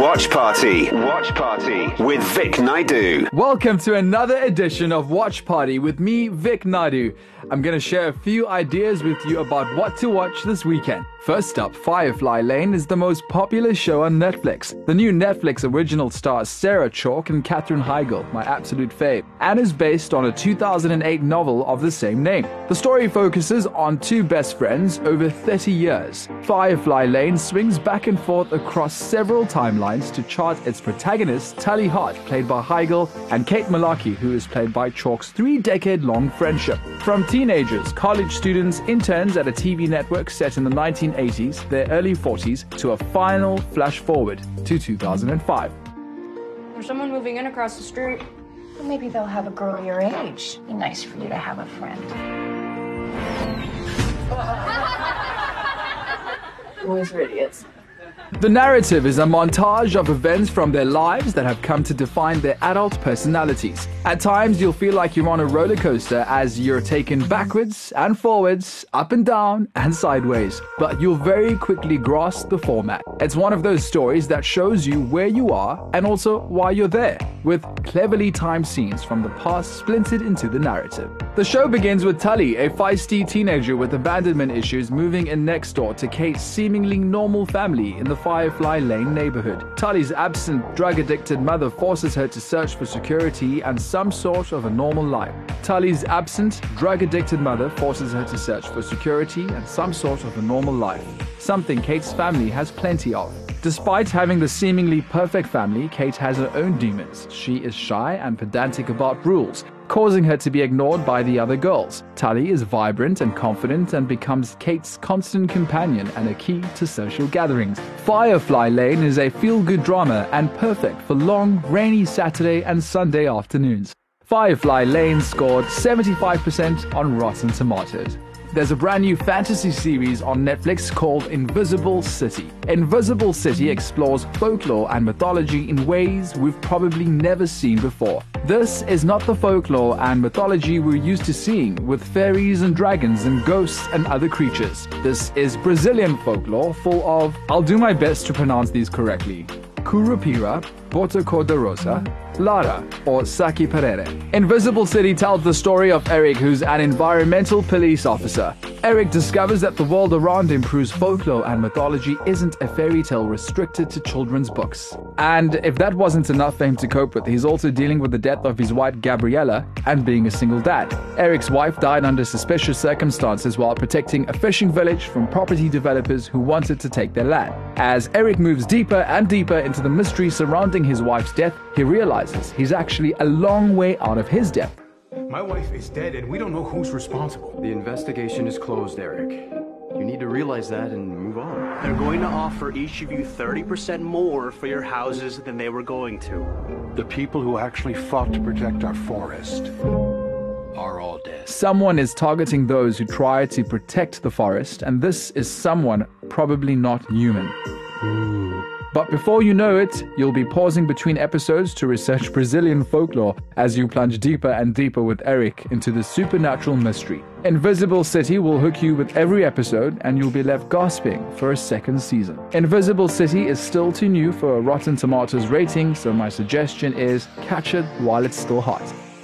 Watch Party. Watch Party with Vic Naidoo. Welcome to another edition of Watch Party with me, Vic Naidoo. I'm going to share a few ideas with you about what to watch this weekend. First up, Firefly Lane is the most popular show on Netflix. The new Netflix original stars Sarah Chalke and Katherine Heigl, my absolute fave, and is based on a 2008 novel of the same name. The story focuses on two best friends over 30 years. Firefly Lane swings back and forth across several timelines to chart its protagonist, Tully Hart, played by Heigl, and Kate Mularkey, who is played by Chalke's three decade long friendship. From teenagers, college students, interns at a TV network set in the 1980s, their early 40s, to a final flash forward to 2005. There's someone moving in across the street. Well, maybe they'll have a girl your age. Be nice for you to have a friend. Boys are idiots. The narrative is a montage of events from their lives that have come to define their adult personalities. At times, you'll feel like you're on a roller coaster as you're taken backwards and forwards, up and down and sideways, but you'll very quickly grasp the format. It's one of those stories that shows you where you are and also why you're there, with cleverly timed scenes from the past splintered into the narrative. The show begins with Tully, a feisty teenager with abandonment issues, moving in next door to Kate's seemingly normal family in the Firefly Lane neighborhood. Tully's absent, drug addicted mother forces her to search for security and some sort of a normal life. Tully's absent, drug addicted mother forces her to search for security and some sort of a normal life, something Kate's family has plenty of. Despite having the seemingly perfect family, Kate has her own demons. She is shy and pedantic about rules, causing her to be ignored by the other girls. Tully is vibrant and confident and becomes Kate's constant companion and a key to social gatherings. Firefly Lane is a feel good drama and perfect for long, rainy Saturday and Sunday afternoons. Firefly Lane scored 75% on Rotten Tomatoes. There's a brand new fantasy series on Netflix called Invisible City. Invisible City explores folklore and mythology in ways we've probably never seen before. This is not the folklore and mythology we're used to seeing with fairies and dragons and ghosts and other creatures. This is Brazilian folklore full of, I'll do my best to pronounce these correctly, Curupira, Boto Cor-de-Rosa, Iara, or Saki Perere. Invisible City tells the story of Eric, who's an environmental police officer. Eric discovers that the world around him proves folklore and mythology isn't a fairy tale restricted to children's books. And if that wasn't enough for him to cope with, he's also dealing with the death of his wife Gabriella and being a single dad. Eric's wife died under suspicious circumstances while protecting a fishing village from property developers who wanted to take their land. As Eric moves deeper and deeper into the mystery surrounding his wife's death, he realizes he's actually a long way out of his death. My wife is dead and we don't know who's responsible. The investigation is closed, Eric. You need to realize that and move on. They're going to offer each of you 30% more for your houses than they were going to. The people who actually fought to protect our forest are all dead. Someone is targeting those who try to protect the forest, and this is someone probably not human. But before you know it, you'll be pausing between episodes to research Brazilian folklore as you plunge deeper and deeper with Eric into the supernatural mystery. Invisible City will hook you with every episode, and you'll be left gasping for a second season. Invisible City is still too new for a Rotten Tomatoes rating, so my suggestion is catch it while it's still hot.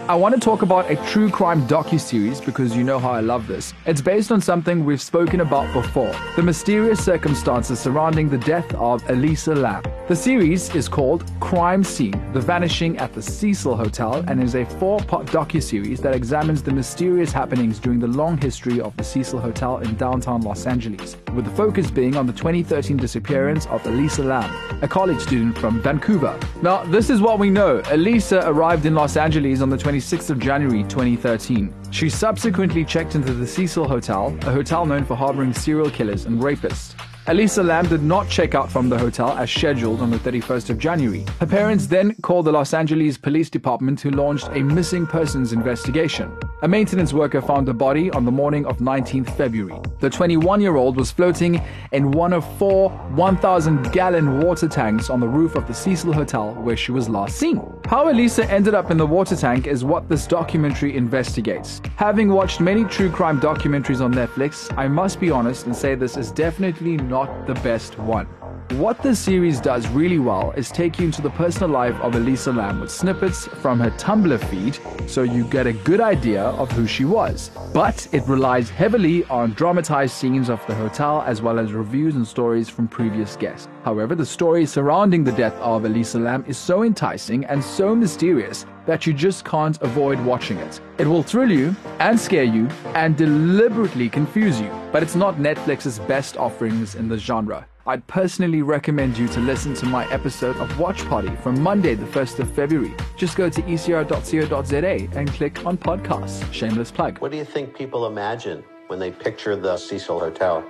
I want to talk about a true crime docu-series because you know how I love this. It's based on something we've spoken about before, the mysterious circumstances surrounding the death of Elisa Lam. The series is called Crime Scene: The Vanishing at the Cecil Hotel and is a four-part docu-series that examines the mysterious happenings during the long history of the Cecil Hotel in downtown Los Angeles, with the focus being on the 2013 disappearance of Elisa Lam, a college student from Vancouver. Now, this is what we know. Elisa arrived in Los Angeles on the 26th of January 2013. She subsequently checked into the Cecil Hotel, a hotel known for harboring serial killers and rapists. Elisa Lam did not check out from the hotel as scheduled on the 31st of January. Her parents then called the Los Angeles Police Department who launched a missing persons investigation. A maintenance worker found the body on the morning of 19th February. The 21 year old was floating in one of four 1,000 gallon water tanks on the roof of the Cecil Hotel where she was last seen. How Elisa ended up in the water tank is what this documentary investigates. Having watched many true crime documentaries on Netflix, I must be honest and say this is definitely not the best one. What this series does really well is take you into the personal life of Elisa Lam with snippets from her Tumblr feed so you get a good idea of who she was. But it relies heavily on dramatized scenes of the hotel as well as reviews and stories from previous guests. However, the story surrounding the death of Elisa Lam is so enticing and so mysterious that you just can't avoid watching it. It will thrill you and scare you and deliberately confuse you, but it's not Netflix's best offerings in the genre. I'd personally recommend you to listen to my episode of Watch Party from Monday, the 1st of February. Just go to ecr.co.za and click on podcasts. Shameless plug. What do you think people imagine when they picture the Cecil Hotel?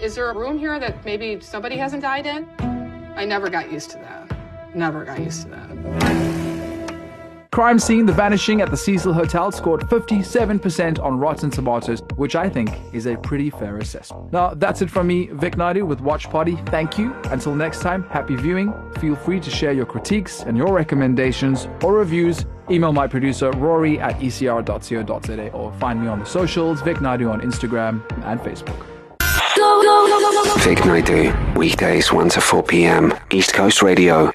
Is there a room here that maybe somebody hasn't died in? I never got used to that. Never got used to that. Crime Scene The Vanishing at the Cecil Hotel scored 57% on Rotten Tomatoes, which I think is a pretty fair assessment. Now, that's it from me, Vic Naidoo with Watch Party. Thank you. Until next time, happy viewing. Feel free to share your critiques and your recommendations or reviews. Email my producer, Rory at ecr.co.za or find me on the socials, Vic Naidoo on Instagram and Facebook. Vic Naidoo, weekdays 1 to 4 p.m. East Coast Radio.